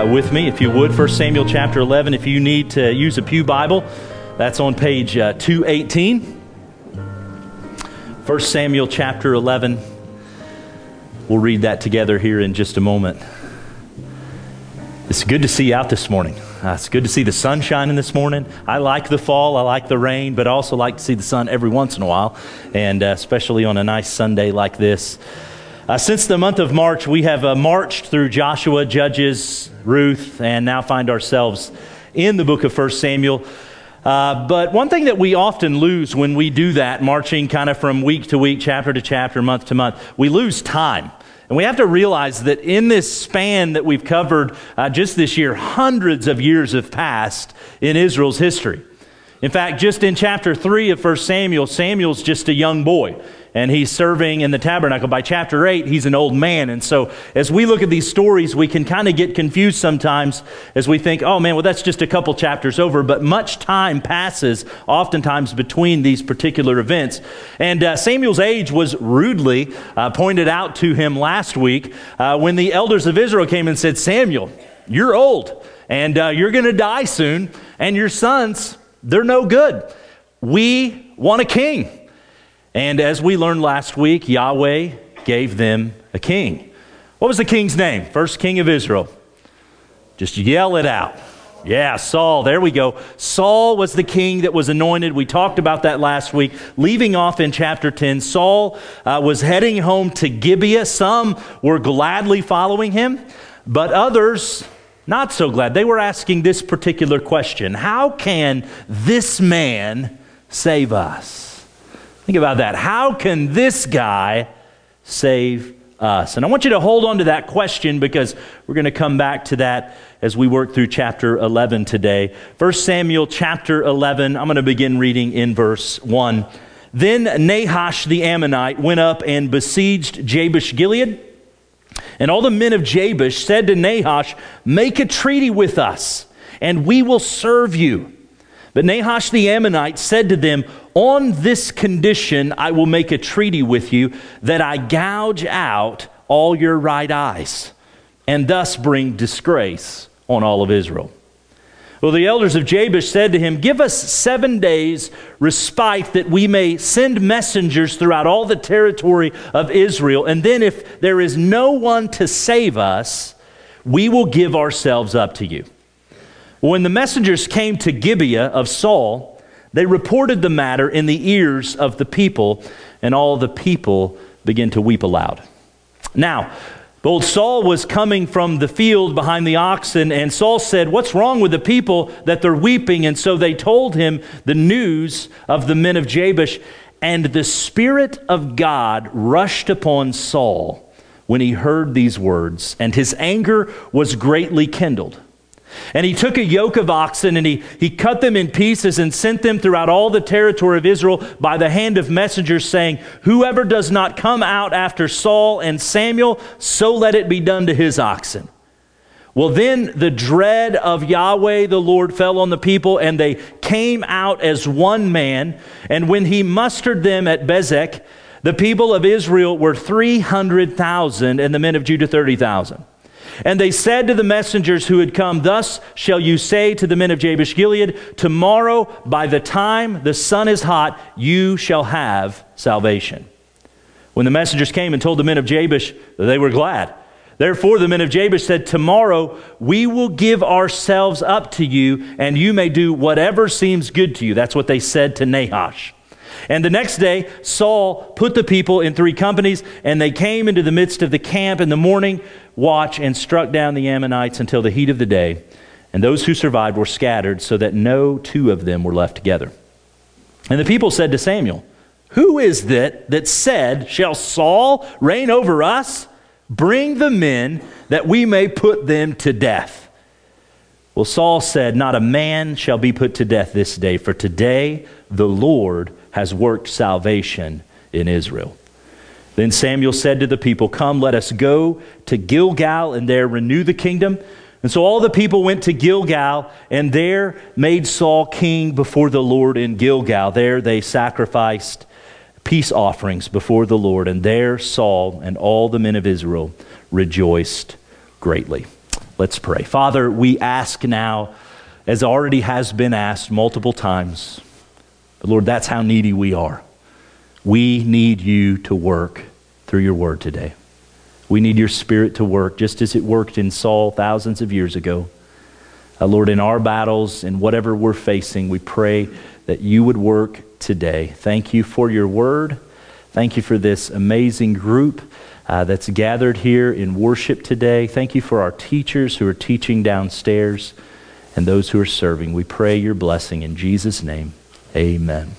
Uh, with me, if you would, 1 Samuel chapter 11. If you need to use a Pew Bible, that's on page uh, 218. 1 Samuel chapter 11. We'll read that together here in just a moment. It's good to see you out this morning. Uh, it's good to see the sun shining this morning. I like the fall, I like the rain, but I also like to see the sun every once in a while, and uh, especially on a nice Sunday like this. Uh, since the month of March, we have uh, marched through Joshua, Judges, Ruth, and now find ourselves in the book of 1 Samuel. Uh, but one thing that we often lose when we do that, marching kind of from week to week, chapter to chapter, month to month, we lose time. And we have to realize that in this span that we've covered uh, just this year, hundreds of years have passed in Israel's history. In fact, just in chapter 3 of 1 Samuel, Samuel's just a young boy and he's serving in the tabernacle. By chapter 8, he's an old man. And so, as we look at these stories, we can kind of get confused sometimes as we think, oh man, well, that's just a couple chapters over. But much time passes oftentimes between these particular events. And uh, Samuel's age was rudely uh, pointed out to him last week uh, when the elders of Israel came and said, Samuel, you're old and uh, you're going to die soon, and your sons, they're no good. We want a king. And as we learned last week, Yahweh gave them a king. What was the king's name? First king of Israel. Just yell it out. Yeah, Saul. There we go. Saul was the king that was anointed. We talked about that last week. Leaving off in chapter 10, Saul uh, was heading home to Gibeah. Some were gladly following him, but others not so glad. They were asking this particular question How can this man save us? Think about that. How can this guy save us? And I want you to hold on to that question because we're going to come back to that as we work through chapter 11 today. 1 Samuel chapter 11, I'm going to begin reading in verse 1. Then Nahash the Ammonite went up and besieged Jabesh Gilead. And all the men of Jabesh said to Nahash, Make a treaty with us, and we will serve you. But Nahash the Ammonite said to them, On this condition I will make a treaty with you, that I gouge out all your right eyes, and thus bring disgrace on all of Israel. Well, the elders of Jabesh said to him, Give us seven days' respite that we may send messengers throughout all the territory of Israel. And then, if there is no one to save us, we will give ourselves up to you. When the messengers came to Gibeah of Saul, they reported the matter in the ears of the people, and all the people began to weep aloud. Now, Old Saul was coming from the field behind the oxen, and Saul said, What's wrong with the people that they're weeping? And so they told him the news of the men of Jabesh, and the Spirit of God rushed upon Saul when he heard these words, and his anger was greatly kindled. And he took a yoke of oxen and he, he cut them in pieces and sent them throughout all the territory of Israel by the hand of messengers, saying, Whoever does not come out after Saul and Samuel, so let it be done to his oxen. Well, then the dread of Yahweh the Lord fell on the people, and they came out as one man. And when he mustered them at Bezek, the people of Israel were 300,000, and the men of Judah 30,000. And they said to the messengers who had come, Thus shall you say to the men of Jabesh Gilead, Tomorrow, by the time the sun is hot, you shall have salvation. When the messengers came and told the men of Jabesh, they were glad. Therefore, the men of Jabesh said, Tomorrow we will give ourselves up to you, and you may do whatever seems good to you. That's what they said to Nahash. And the next day, Saul put the people in three companies, and they came into the midst of the camp in the morning watch and struck down the Ammonites until the heat of the day. And those who survived were scattered, so that no two of them were left together. And the people said to Samuel, Who is that that said, Shall Saul reign over us? Bring the men that we may put them to death. Well, Saul said, Not a man shall be put to death this day, for today the Lord has worked salvation in Israel. Then Samuel said to the people, Come, let us go to Gilgal and there renew the kingdom. And so all the people went to Gilgal, and there made Saul king before the Lord in Gilgal. There they sacrificed peace offerings before the Lord, and there Saul and all the men of Israel rejoiced greatly. Let's pray. Father, we ask now, as already has been asked multiple times, but Lord, that's how needy we are. We need you to work through your word today. We need your spirit to work just as it worked in Saul thousands of years ago. Uh, Lord, in our battles and whatever we're facing, we pray that you would work today. Thank you for your word. Thank you for this amazing group uh, that's gathered here in worship today. Thank you for our teachers who are teaching downstairs and those who are serving. We pray your blessing in Jesus' name. Amen.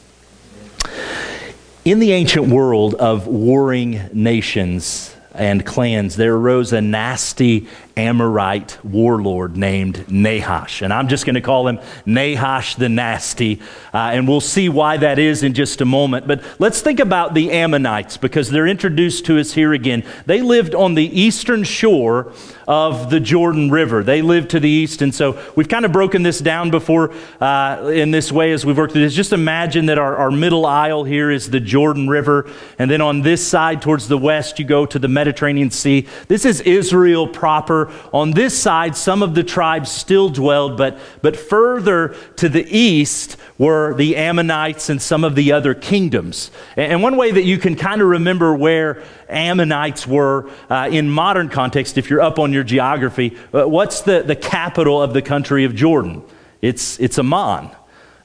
In the ancient world of warring nations and clans, there arose a nasty Amorite warlord named Nahash. And I'm just going to call him Nahash the Nasty. Uh, and we'll see why that is in just a moment. But let's think about the Ammonites because they're introduced to us here again. They lived on the eastern shore of the Jordan River. They lived to the east. And so we've kind of broken this down before uh, in this way as we've worked through this. Just imagine that our, our middle aisle here is the Jordan River. And then on this side towards the west, you go to the Mediterranean Sea. This is Israel proper. On this side, some of the tribes still dwelled, but, but further to the east were the Ammonites and some of the other kingdoms. And one way that you can kind of remember where Ammonites were uh, in modern context, if you're up on your geography, uh, what's the, the capital of the country of Jordan? It's, it's Amman.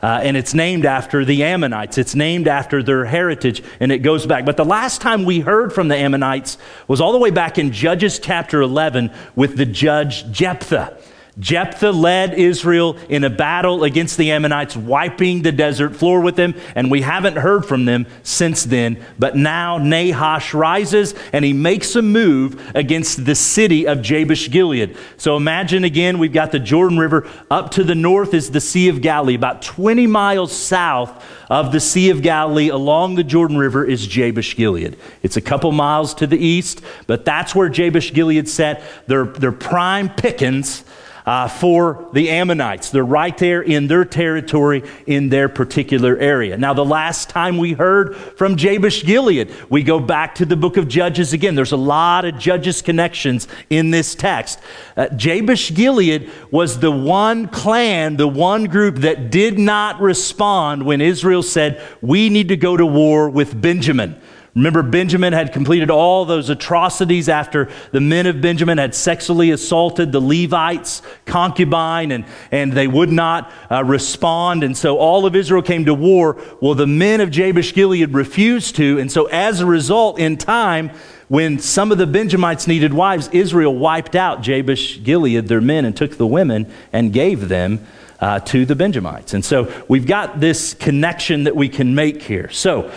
Uh, and it's named after the Ammonites. It's named after their heritage, and it goes back. But the last time we heard from the Ammonites was all the way back in Judges chapter 11 with the judge Jephthah. Jephthah led Israel in a battle against the Ammonites, wiping the desert floor with them, and we haven't heard from them since then. But now Nahash rises and he makes a move against the city of Jabesh Gilead. So imagine again, we've got the Jordan River. Up to the north is the Sea of Galilee. About 20 miles south of the Sea of Galilee along the Jordan River is Jabesh Gilead. It's a couple miles to the east, but that's where Jabesh Gilead sat. They're, they're prime pickings uh, for the Ammonites. They're right there in their territory, in their particular area. Now, the last time we heard from Jabesh Gilead, we go back to the book of Judges again. There's a lot of Judges connections in this text. Uh, Jabesh Gilead was the one clan, the one group that did not respond when Israel said, We need to go to war with Benjamin. Remember, Benjamin had completed all those atrocities after the men of Benjamin had sexually assaulted the Levites' concubine, and, and they would not uh, respond. And so all of Israel came to war. Well, the men of Jabesh Gilead refused to. And so as a result, in time, when some of the Benjamites needed wives, Israel wiped out Jabesh Gilead, their men, and took the women and gave them uh, to the Benjamites. And so we've got this connection that we can make here. So,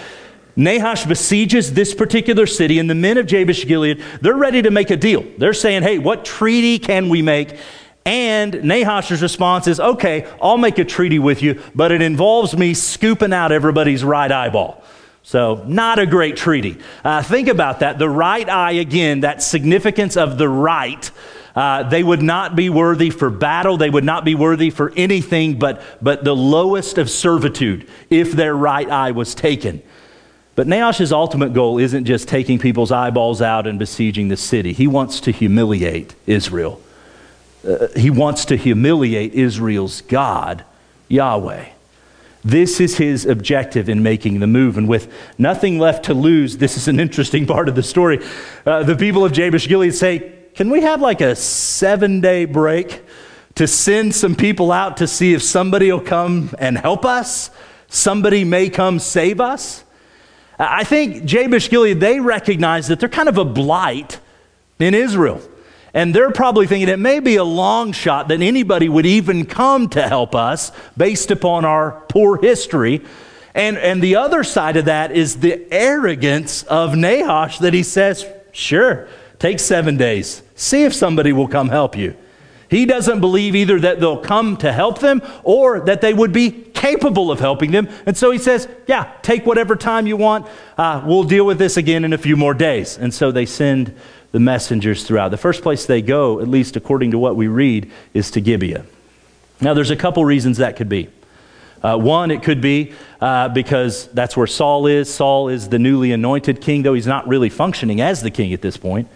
Nahash besieges this particular city, and the men of Jabesh Gilead, they're ready to make a deal. They're saying, hey, what treaty can we make? And Nahash's response is, okay, I'll make a treaty with you, but it involves me scooping out everybody's right eyeball. So, not a great treaty. Uh, think about that. The right eye, again, that significance of the right. Uh, they would not be worthy for battle. They would not be worthy for anything but, but the lowest of servitude if their right eye was taken. But Nahash's ultimate goal isn't just taking people's eyeballs out and besieging the city. He wants to humiliate Israel. Uh, he wants to humiliate Israel's God, Yahweh. This is his objective in making the move. And with nothing left to lose, this is an interesting part of the story. Uh, the people of Jabesh Gilead say, Can we have like a seven day break to send some people out to see if somebody will come and help us? Somebody may come save us? I think Jabesh Gilead, they recognize that they're kind of a blight in Israel. And they're probably thinking it may be a long shot that anybody would even come to help us based upon our poor history. And, and the other side of that is the arrogance of Nahash that he says, sure, take seven days. See if somebody will come help you. He doesn't believe either that they'll come to help them or that they would be capable of helping them. And so he says, Yeah, take whatever time you want. Uh, we'll deal with this again in a few more days. And so they send the messengers throughout. The first place they go, at least according to what we read, is to Gibeah. Now, there's a couple reasons that could be. Uh, one, it could be uh, because that's where Saul is. Saul is the newly anointed king, though he's not really functioning as the king at this point.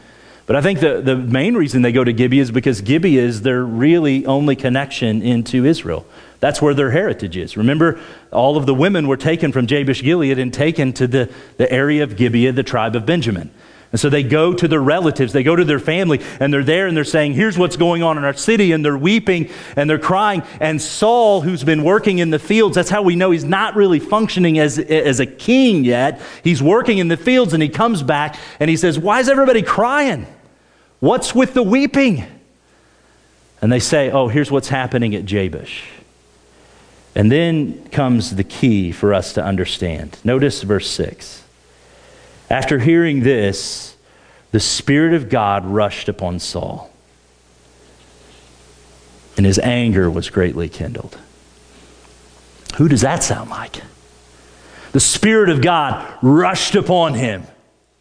But I think the, the main reason they go to Gibeah is because Gibeah is their really only connection into Israel. That's where their heritage is. Remember, all of the women were taken from Jabesh Gilead and taken to the, the area of Gibeah, the tribe of Benjamin. And so they go to their relatives, they go to their family, and they're there and they're saying, Here's what's going on in our city. And they're weeping and they're crying. And Saul, who's been working in the fields, that's how we know he's not really functioning as, as a king yet. He's working in the fields and he comes back and he says, Why is everybody crying? What's with the weeping? And they say, Oh, here's what's happening at Jabesh. And then comes the key for us to understand. Notice verse 6. After hearing this, the Spirit of God rushed upon Saul, and his anger was greatly kindled. Who does that sound like? The Spirit of God rushed upon him.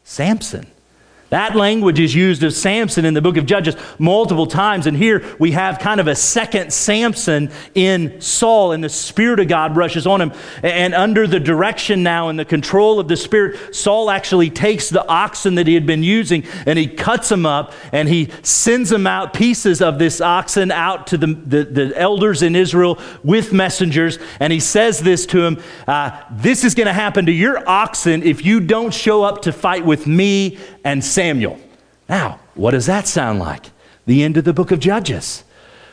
Samson. That language is used of Samson in the book of Judges multiple times. And here we have kind of a second Samson in Saul, and the Spirit of God rushes on him. And under the direction now and the control of the Spirit, Saul actually takes the oxen that he had been using and he cuts them up and he sends them out, pieces of this oxen, out to the, the, the elders in Israel with messengers. And he says this to him uh, This is going to happen to your oxen if you don't show up to fight with me and Samuel. Now, what does that sound like? The end of the book of Judges.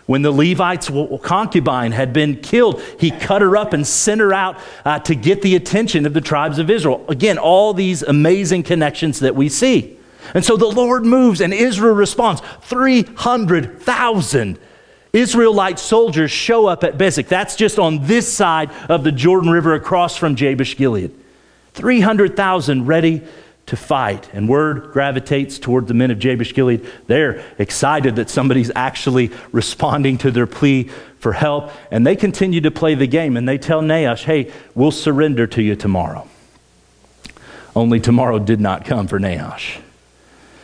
When the Levite's concubine had been killed, he cut her up and sent her out uh, to get the attention of the tribes of Israel. Again, all these amazing connections that we see. And so the Lord moves and Israel responds. 300,000 Israelite soldiers show up at Bezek. That's just on this side of the Jordan River across from Jabesh Gilead. 300,000 ready to fight. And word gravitates toward the men of Jabesh Gilead. They're excited that somebody's actually responding to their plea for help. And they continue to play the game. And they tell Nahash, hey, we'll surrender to you tomorrow. Only tomorrow did not come for Nahash.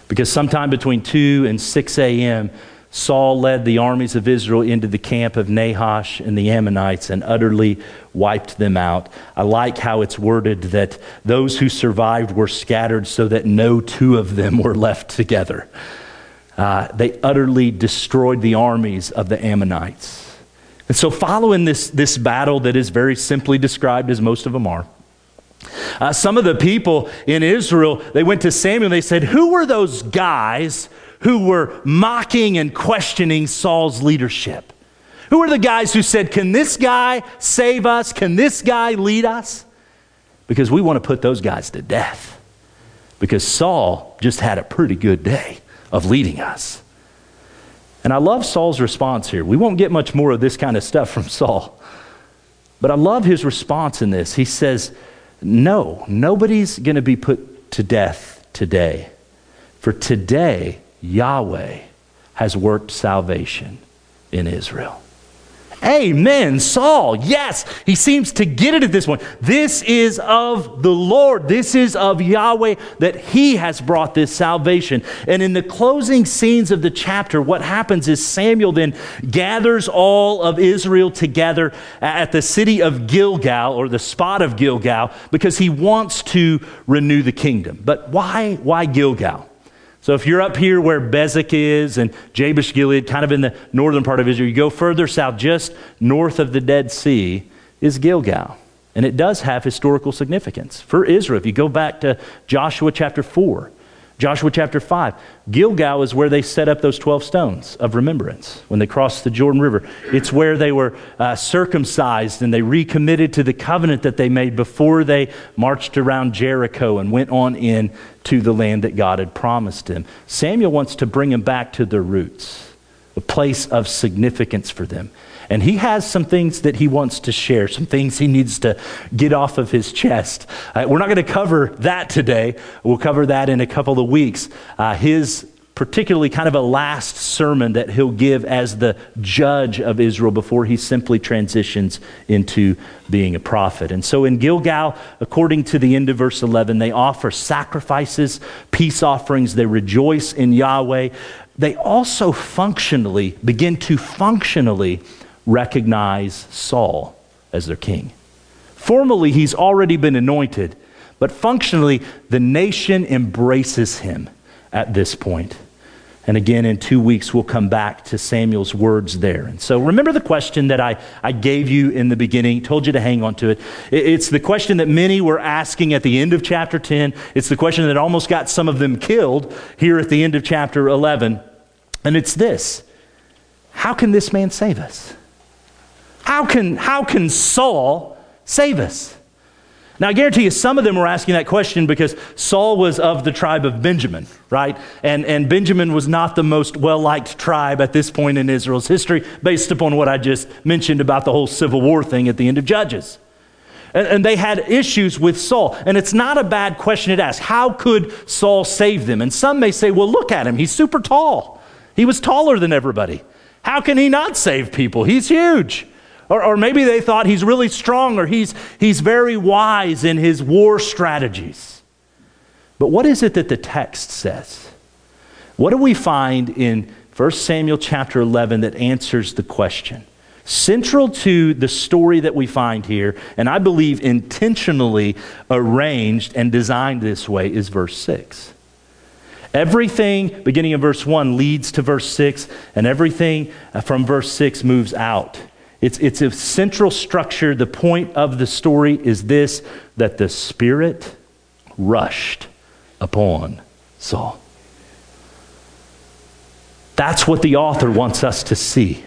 Because sometime between 2 and 6 a.m., Saul led the armies of Israel into the camp of Nahash and the Ammonites and utterly wiped them out. I like how it's worded that those who survived were scattered so that no two of them were left together. Uh, they utterly destroyed the armies of the Ammonites. And so, following this, this battle that is very simply described as most of them are, uh, some of the people in Israel, they went to Samuel and they said, Who were those guys who were mocking and questioning Saul's leadership? Who are the guys who said, Can this guy save us? Can this guy lead us? Because we want to put those guys to death. Because Saul just had a pretty good day of leading us. And I love Saul's response here. We won't get much more of this kind of stuff from Saul. But I love his response in this. He says, No, nobody's going to be put to death today. For today, Yahweh has worked salvation in Israel. Amen. Saul, yes, he seems to get it at this point. This is of the Lord. This is of Yahweh that he has brought this salvation. And in the closing scenes of the chapter, what happens is Samuel then gathers all of Israel together at the city of Gilgal or the spot of Gilgal because he wants to renew the kingdom. But why why Gilgal? So if you're up here where Bezek is and Jabesh Gilead, kind of in the northern part of Israel, you go further south, just north of the Dead Sea, is Gilgal. And it does have historical significance for Israel. If you go back to Joshua chapter 4, Joshua chapter 5. Gilgal is where they set up those 12 stones of remembrance when they crossed the Jordan River. It's where they were uh, circumcised and they recommitted to the covenant that they made before they marched around Jericho and went on in to the land that God had promised them. Samuel wants to bring them back to their roots, a place of significance for them. And he has some things that he wants to share, some things he needs to get off of his chest. Uh, we're not going to cover that today. We'll cover that in a couple of weeks. Uh, his particularly kind of a last sermon that he'll give as the judge of Israel before he simply transitions into being a prophet. And so in Gilgal, according to the end of verse 11, they offer sacrifices, peace offerings, they rejoice in Yahweh. They also functionally begin to functionally recognize Saul as their king. Formally, he's already been anointed, but functionally, the nation embraces him at this point. And again, in two weeks, we'll come back to Samuel's words there. And so remember the question that I, I gave you in the beginning, told you to hang on to it. It's the question that many were asking at the end of chapter 10. It's the question that almost got some of them killed here at the end of chapter 11. And it's this How can this man save us? How can, how can Saul save us? Now, I guarantee you, some of them were asking that question because Saul was of the tribe of Benjamin, right? And, and Benjamin was not the most well liked tribe at this point in Israel's history, based upon what I just mentioned about the whole civil war thing at the end of Judges. And, and they had issues with Saul. And it's not a bad question to ask. How could Saul save them? And some may say, well, look at him. He's super tall. He was taller than everybody. How can he not save people? He's huge. Or, or maybe they thought he's really strong or he's, he's very wise in his war strategies. But what is it that the text says? What do we find in 1 Samuel chapter 11 that answers the question? Central to the story that we find here, and I believe intentionally arranged and designed this way, is verse 6. Everything beginning in verse 1 leads to verse 6, and everything uh, from verse 6 moves out. It's, it's a central structure. The point of the story is this that the Spirit rushed upon Saul. That's what the author wants us to see.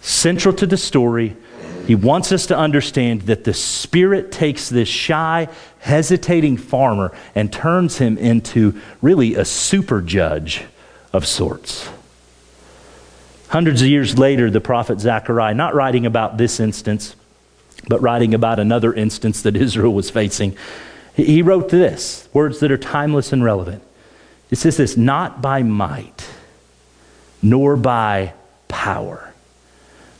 Central to the story, he wants us to understand that the Spirit takes this shy, hesitating farmer and turns him into really a super judge of sorts. Hundreds of years later, the prophet Zechariah, not writing about this instance, but writing about another instance that Israel was facing, he wrote this words that are timeless and relevant. It says this not by might, nor by power,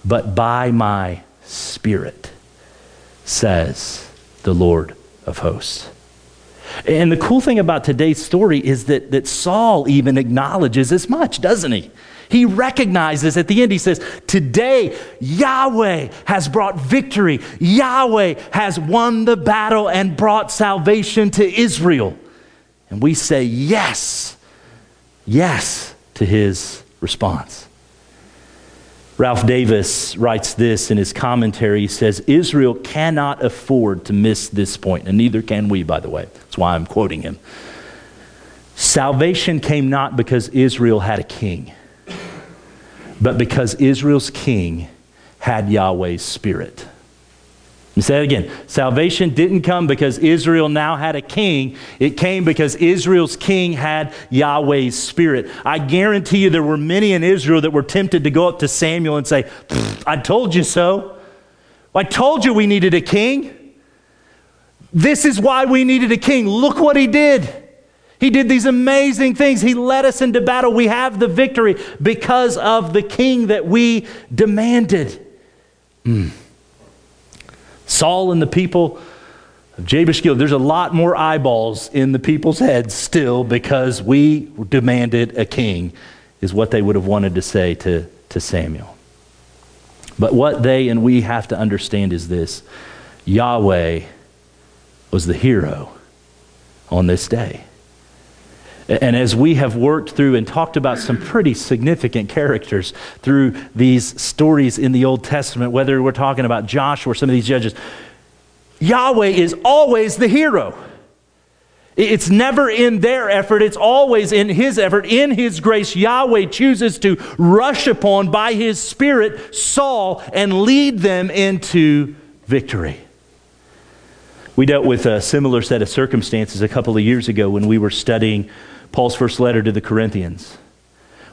but by my spirit, says the Lord of hosts. And the cool thing about today's story is that, that Saul even acknowledges as much, doesn't he? He recognizes at the end, he says, Today, Yahweh has brought victory. Yahweh has won the battle and brought salvation to Israel. And we say yes, yes to his response. Ralph Davis writes this in his commentary. He says, Israel cannot afford to miss this point, and neither can we, by the way. That's why I'm quoting him. Salvation came not because Israel had a king but because Israel's king had Yahweh's spirit. Let me say it again. Salvation didn't come because Israel now had a king. It came because Israel's king had Yahweh's spirit. I guarantee you there were many in Israel that were tempted to go up to Samuel and say, I told you so. I told you we needed a king. This is why we needed a king. Look what he did. He did these amazing things. He led us into battle. We have the victory because of the king that we demanded. Mm. Saul and the people of Jabesh Gilead, there's a lot more eyeballs in the people's heads still because we demanded a king, is what they would have wanted to say to, to Samuel. But what they and we have to understand is this Yahweh was the hero on this day. And as we have worked through and talked about some pretty significant characters through these stories in the Old Testament, whether we're talking about Joshua or some of these judges, Yahweh is always the hero. It's never in their effort, it's always in His effort. In His grace, Yahweh chooses to rush upon by His Spirit Saul and lead them into victory. We dealt with a similar set of circumstances a couple of years ago when we were studying Paul's first letter to the Corinthians.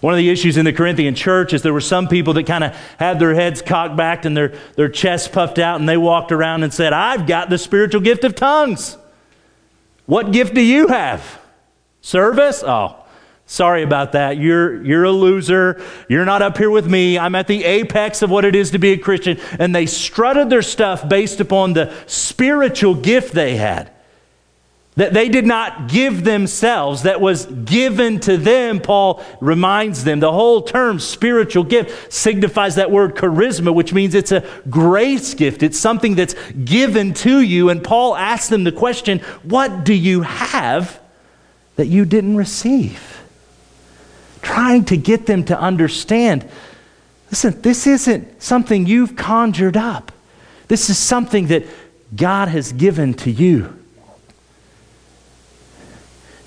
One of the issues in the Corinthian church is there were some people that kind of had their heads cocked back and their, their chests puffed out, and they walked around and said, I've got the spiritual gift of tongues. What gift do you have? Service? Oh, Sorry about that. You're, you're a loser. You're not up here with me. I'm at the apex of what it is to be a Christian. And they strutted their stuff based upon the spiritual gift they had. That they did not give themselves, that was given to them, Paul reminds them. The whole term spiritual gift signifies that word charisma, which means it's a grace gift. It's something that's given to you. And Paul asks them the question what do you have that you didn't receive? trying to get them to understand listen, this isn't something you've conjured up, this is something that God has given to you.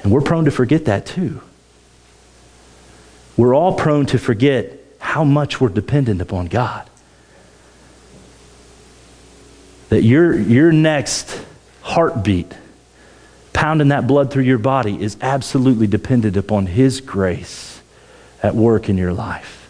And we're prone to forget that too. We're all prone to forget how much we're dependent upon God. That your, your next heartbeat, pounding that blood through your body, is absolutely dependent upon His grace at work in your life.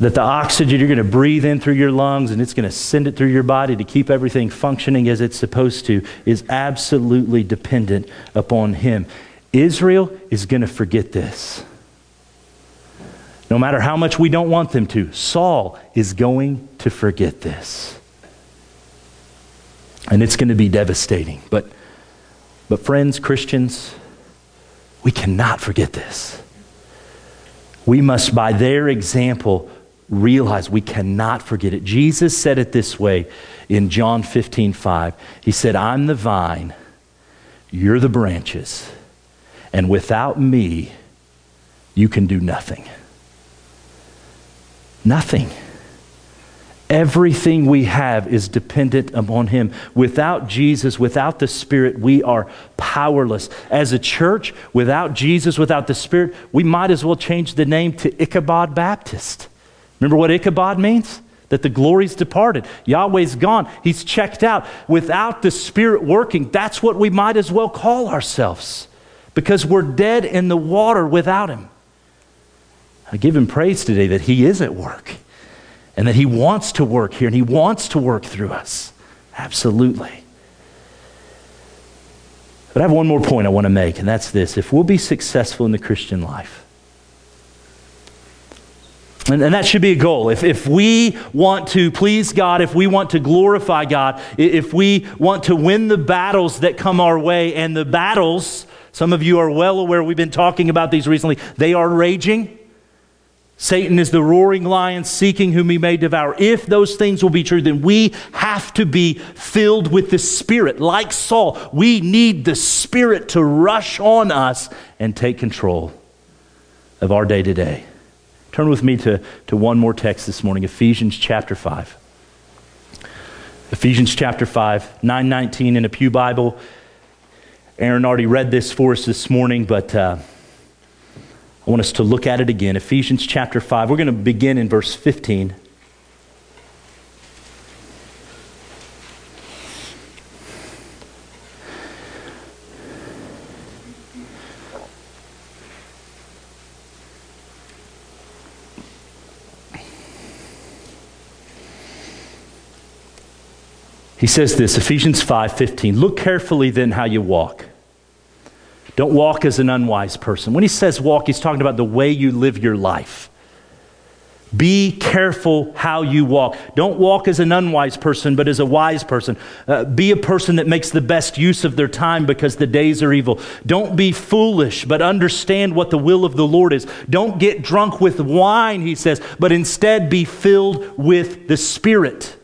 That the oxygen you're going to breathe in through your lungs and it's going to send it through your body to keep everything functioning as it's supposed to is absolutely dependent upon Him. Israel is going to forget this. No matter how much we don't want them to, Saul is going to forget this. And it's going to be devastating. But, but friends, Christians, we cannot forget this. We must, by their example, realize we cannot forget it. Jesus said it this way in John 15 5. He said, I'm the vine, you're the branches, and without me, you can do nothing. Nothing. Everything we have is dependent upon Him. Without Jesus, without the Spirit, we are powerless. As a church, without Jesus, without the Spirit, we might as well change the name to Ichabod Baptist. Remember what Ichabod means? That the glory's departed. Yahweh's gone. He's checked out. Without the Spirit working, that's what we might as well call ourselves because we're dead in the water without Him. I give Him praise today that He is at work and that He wants to work here and He wants to work through us. Absolutely. But I have one more point I want to make, and that's this. If we'll be successful in the Christian life, and, and, that should be a goal. If, if we want to please God, if we want to glorify God, if we want to win the battles that come our way, and the battles, some of you are well aware, we've been talking about these recently, they are raging. Satan is the roaring lion seeking whom he may devour. If those things will be true, then we have to be filled with the Spirit. Like Saul, we need the Spirit to rush on us and take control of our day to day. Turn with me to, to one more text this morning Ephesians chapter 5. Ephesians chapter 5, 919 in a Pew Bible. Aaron already read this for us this morning, but. Uh, I want us to look at it again. Ephesians chapter 5. We're going to begin in verse 15. He says this, Ephesians 5:15, "Look carefully then how you walk." Don't walk as an unwise person. When he says walk, he's talking about the way you live your life. Be careful how you walk. Don't walk as an unwise person, but as a wise person. Uh, be a person that makes the best use of their time because the days are evil. Don't be foolish, but understand what the will of the Lord is. Don't get drunk with wine, he says, but instead be filled with the Spirit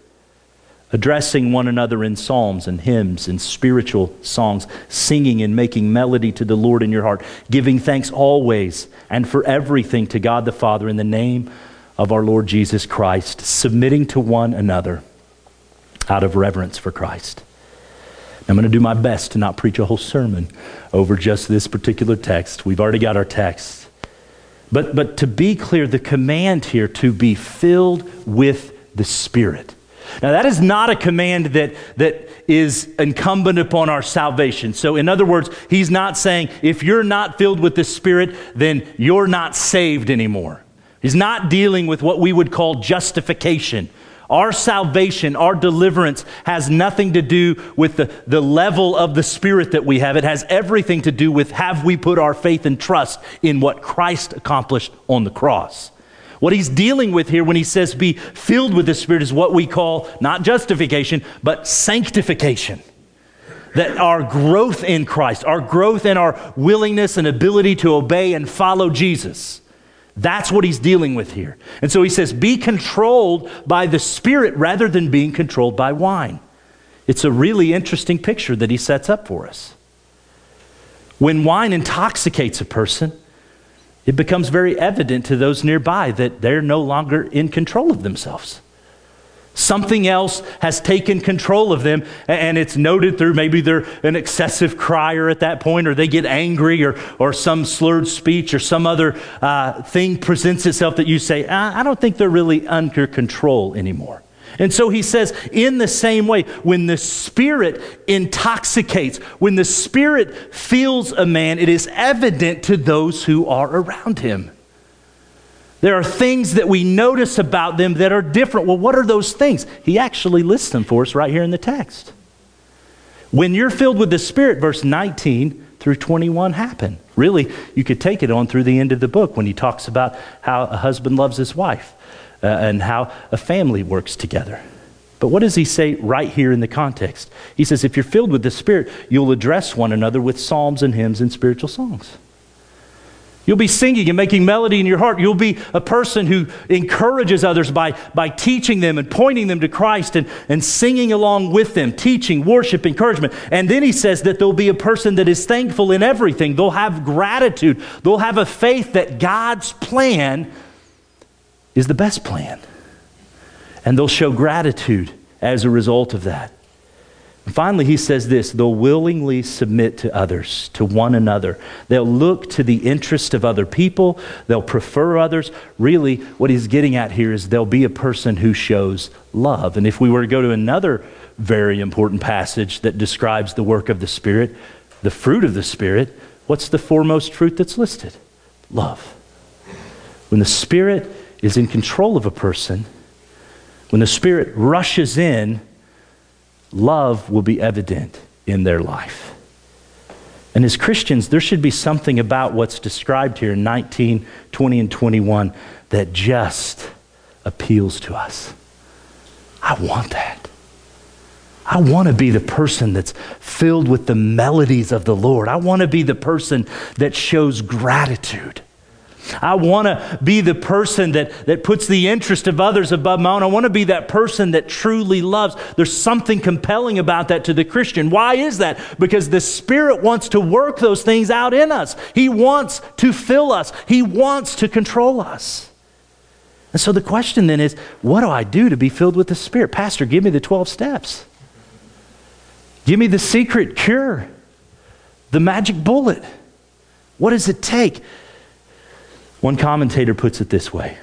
addressing one another in psalms and hymns and spiritual songs, singing and making melody to the Lord in your heart, giving thanks always and for everything to God the Father in the name of our Lord Jesus Christ, submitting to one another out of reverence for Christ. I'm going to do my best to not preach a whole sermon over just this particular text. We've already got our text. But, but to be clear, the command here to be filled with the Spirit now, that is not a command that, that is incumbent upon our salvation. So, in other words, he's not saying if you're not filled with the Spirit, then you're not saved anymore. He's not dealing with what we would call justification. Our salvation, our deliverance has nothing to do with the, the level of the Spirit that we have. It has everything to do with have we put our faith and trust in what Christ accomplished on the cross. What he's dealing with here when he says be filled with the Spirit is what we call not justification, but sanctification. That our growth in Christ, our growth in our willingness and ability to obey and follow Jesus that's what he's dealing with here. And so he says, be controlled by the Spirit rather than being controlled by wine. It's a really interesting picture that he sets up for us. When wine intoxicates a person, it becomes very evident to those nearby that they're no longer in control of themselves. Something else has taken control of them, and it's noted through maybe they're an excessive crier at that point, or they get angry, or, or some slurred speech, or some other uh, thing presents itself that you say, I, I don't think they're really under control anymore. And so he says, in the same way, when the Spirit intoxicates, when the Spirit fills a man, it is evident to those who are around him. There are things that we notice about them that are different. Well, what are those things? He actually lists them for us right here in the text. When you're filled with the Spirit, verse 19 through 21 happen. Really, you could take it on through the end of the book when he talks about how a husband loves his wife uh, and how a family works together. But what does he say right here in the context? He says, if you're filled with the Spirit, you'll address one another with psalms and hymns and spiritual songs. You'll be singing and making melody in your heart. You'll be a person who encourages others by, by teaching them and pointing them to Christ and, and singing along with them, teaching, worship, encouragement. And then he says that there'll be a person that is thankful in everything. They'll have gratitude. They'll have a faith that God's plan is the best plan. And they'll show gratitude as a result of that. And finally, he says this they'll willingly submit to others, to one another. They'll look to the interest of other people, they'll prefer others. Really, what he's getting at here is they'll be a person who shows love. And if we were to go to another very important passage that describes the work of the Spirit, the fruit of the Spirit, what's the foremost fruit that's listed? Love. When the Spirit is in control of a person, when the Spirit rushes in, love will be evident in their life. And as Christians, there should be something about what's described here in 19, 20, and 21 that just appeals to us. I want that. I want to be the person that's filled with the melodies of the Lord. I want to be the person that shows gratitude. I want to be the person that, that puts the interest of others above my own. I want to be that person that truly loves. There's something compelling about that to the Christian. Why is that? Because the Spirit wants to work those things out in us. He wants to fill us, He wants to control us. And so the question then is what do I do to be filled with the Spirit? Pastor, give me the 12 steps. Give me the secret cure, the magic bullet. What does it take? One commentator puts it this way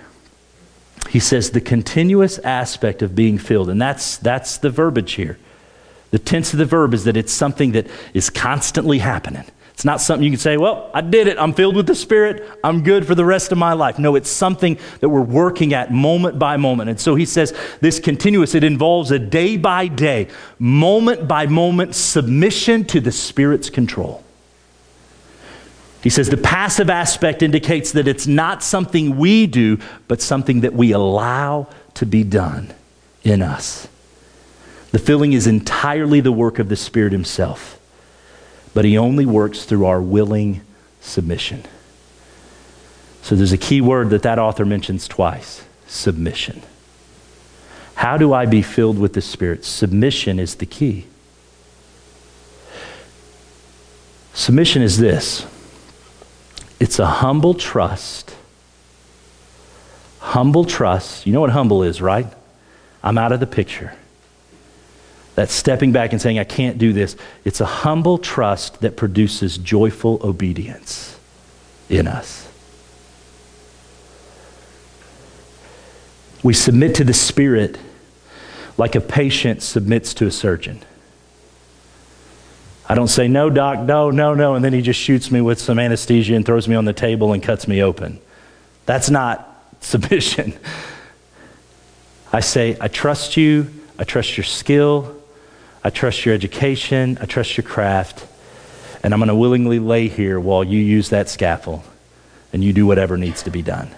he says the continuous aspect of being filled, and that's, that's the verbiage here. The tense of the verb is that it's something that is constantly happening. It's not something you can say, well, I did it. I'm filled with the Spirit. I'm good for the rest of my life. No, it's something that we're working at moment by moment. And so he says this continuous, it involves a day by day, moment by moment submission to the Spirit's control. He says the passive aspect indicates that it's not something we do, but something that we allow to be done in us. The filling is entirely the work of the Spirit Himself, but He only works through our willing submission. So there's a key word that that author mentions twice submission. How do I be filled with the Spirit? Submission is the key. Submission is this it's a humble trust. Humble trust. You know what humble is, right? I'm out of the picture. That's stepping back and saying, I can't do this. It's a humble trust that produces joyful obedience in us. We submit to the Spirit like a patient submits to a surgeon. I don't say, no, doc, no, no, no, and then he just shoots me with some anesthesia and throws me on the table and cuts me open. That's not submission. I say, I trust you, I trust your skill, I trust your education, I trust your craft, and I'm going to willingly lay here while you use that scaffold and you do whatever needs to be done.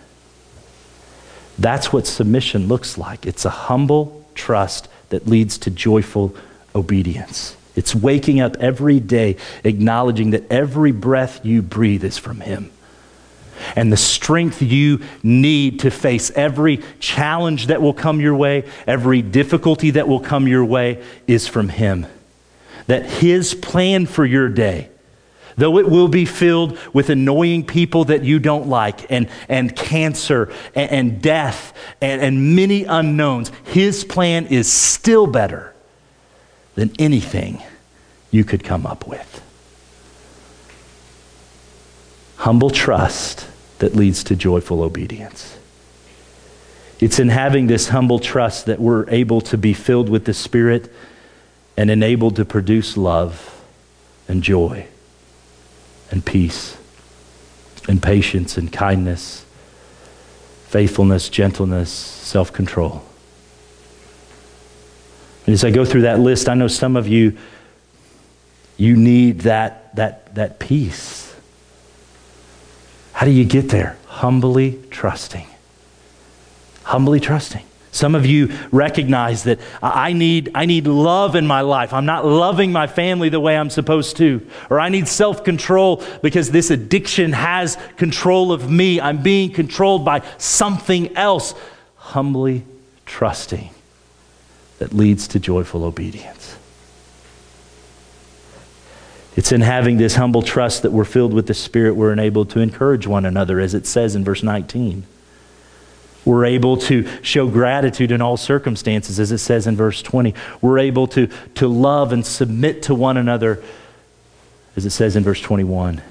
That's what submission looks like. It's a humble trust that leads to joyful obedience. It's waking up every day acknowledging that every breath you breathe is from Him. And the strength you need to face every challenge that will come your way, every difficulty that will come your way, is from Him. That His plan for your day though it will be filled with annoying people that you don't like, and, and cancer, and, and death, and, and many unknowns, His plan is still better than anything you could come up with. Humble trust that leads to joyful obedience. It's in having this humble trust that we're able to be filled with the Spirit and enabled to produce love and joy and peace and patience and kindness, faithfulness, gentleness, self control. And as I go through that list, I know some of you, you need that, that, that peace. How do you get there? Humbly trusting. Humbly trusting. Some of you recognize that I need, I need love in my life. I'm not loving my family the way I'm supposed to. Or I need self control because this addiction has control of me. I'm being controlled by something else. Humbly trusting that leads to joyful obedience. It's in having this humble trust that we're filled with the Spirit, we're enabled to encourage one another, as it says in verse 19. We're able to show gratitude in all circumstances, as it says in verse 20. We're able to, to love and submit to one another, as it says in verse 21.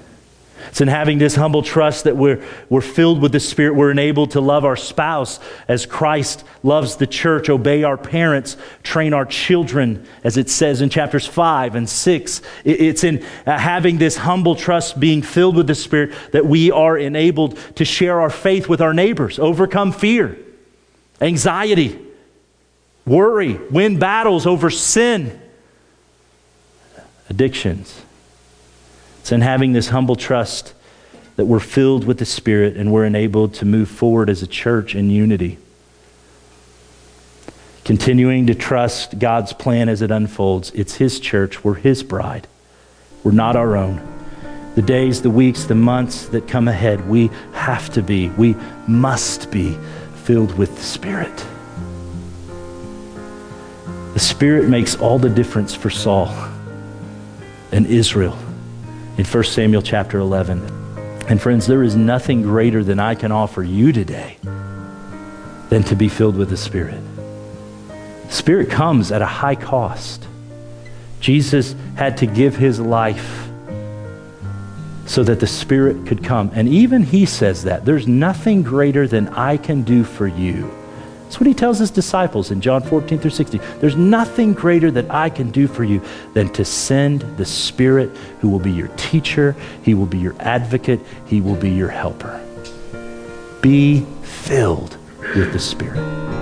It's in having this humble trust that we're, we're filled with the Spirit. We're enabled to love our spouse as Christ loves the church, obey our parents, train our children, as it says in chapters 5 and 6. It's in uh, having this humble trust, being filled with the Spirit, that we are enabled to share our faith with our neighbors, overcome fear, anxiety, worry, win battles over sin, addictions it's in having this humble trust that we're filled with the Spirit and we're enabled to move forward as a church in unity. Continuing to trust God's plan as it unfolds. It's His church. We're His bride. We're not our own. The days, the weeks, the months that come ahead, we have to be, we must be filled with the Spirit. The Spirit makes all the difference for Saul and Israel in 1 Samuel chapter 11. And friends, there is nothing greater than I can offer you today than to be filled with the Spirit. Spirit comes at a high cost. Jesus had to give his life so that the Spirit could come. And even he says that there's nothing greater than I can do for you that's what he tells his disciples in John 14 through 16. There's nothing greater that I can do for you than to send the Spirit who will be your teacher, he will be your advocate, he will be your helper. Be filled with the Spirit.